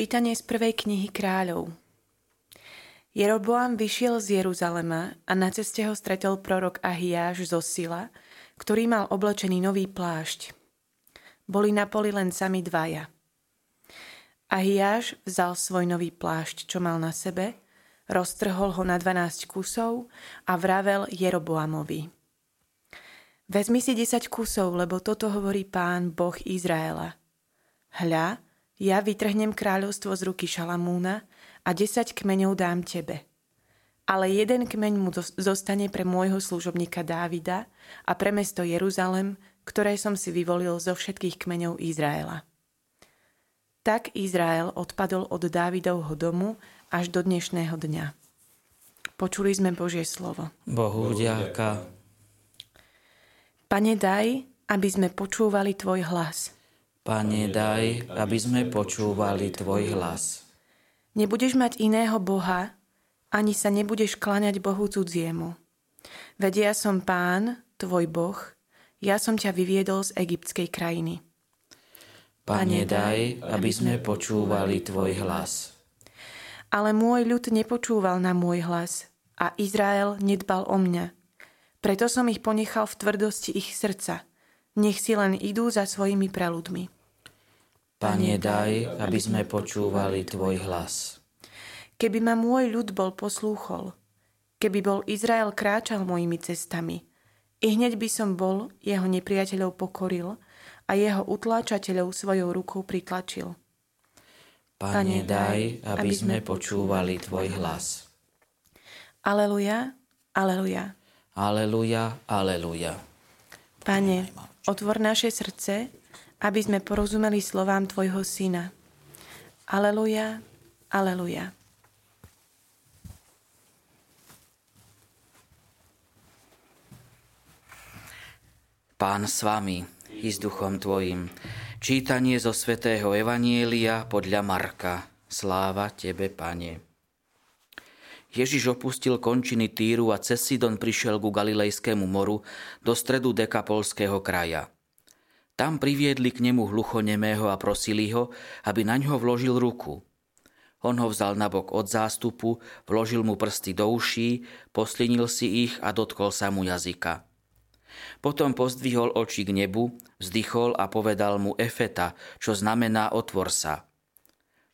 Čítanie z prvej knihy kráľov. Jeroboam vyšiel z Jeruzalema a na ceste ho stretol prorok Ahiáš zo Sila, ktorý mal oblečený nový plášť. Boli na poli len sami dvaja. Ahiáš vzal svoj nový plášť, čo mal na sebe, roztrhol ho na 12 kusov a vravel Jeroboamovi. Vezmi si 10 kusov, lebo toto hovorí pán Boh Izraela. Hľa, ja vytrhnem kráľovstvo z ruky Šalamúna a desať kmeňov dám tebe. Ale jeden kmeň mu zostane pre môjho služobníka Dávida a pre mesto Jeruzalem, ktoré som si vyvolil zo všetkých kmeňov Izraela. Tak Izrael odpadol od Dávidovho domu až do dnešného dňa. Počuli sme Božie slovo. Bohu ďaká. Pane, daj, aby sme počúvali Tvoj hlas. Pane, daj, aby sme počúvali Tvoj hlas. Nebudeš mať iného Boha, ani sa nebudeš klaňať Bohu cudziemu. Veď ja som Pán, Tvoj Boh, ja som ťa vyviedol z egyptskej krajiny. Pane, daj, aby sme počúvali Tvoj hlas. Ale môj ľud nepočúval na môj hlas a Izrael nedbal o mňa. Preto som ich ponechal v tvrdosti ich srdca – nech si len idú za svojimi preludmi. Pane, daj, aby sme počúvali Tvoj hlas. Keby ma môj ľud bol poslúchol, keby bol Izrael kráčal mojimi cestami, i hneď by som bol jeho nepriateľov pokoril a jeho utláčateľov svojou rukou pritlačil. Pane, daj, aby sme počúvali Tvoj hlas. Aleluja, aleluja. Aleluja, aleluja. Pane, Otvor naše srdce, aby sme porozumeli slovám Tvojho Syna. Aleluja, aleluja. Pán s vami i s duchom Tvojim. Čítanie zo svätého Evanielia podľa Marka. Sláva Tebe, Pane. Ježiš opustil končiny Týru a cez Sidon prišiel ku Galilejskému moru do stredu Dekapolského kraja. Tam priviedli k nemu hluchonemého a prosili ho, aby na ňo vložil ruku. On ho vzal nabok od zástupu, vložil mu prsty do uší, poslinil si ich a dotkol sa mu jazyka. Potom pozdvihol oči k nebu, vzdychol a povedal mu Efeta, čo znamená otvor sa –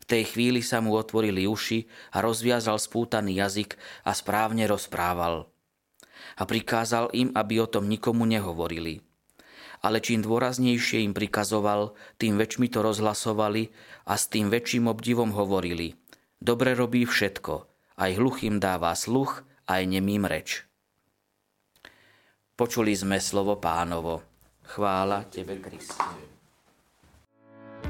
tej chvíli sa mu otvorili uši a rozviazal spútaný jazyk a správne rozprával. A prikázal im, aby o tom nikomu nehovorili. Ale čím dôraznejšie im prikazoval, tým väčšmi to rozhlasovali a s tým väčším obdivom hovorili. Dobre robí všetko, aj hluchým dáva sluch, aj nemým reč. Počuli sme slovo pánovo. Chvála Tebe, Kriste.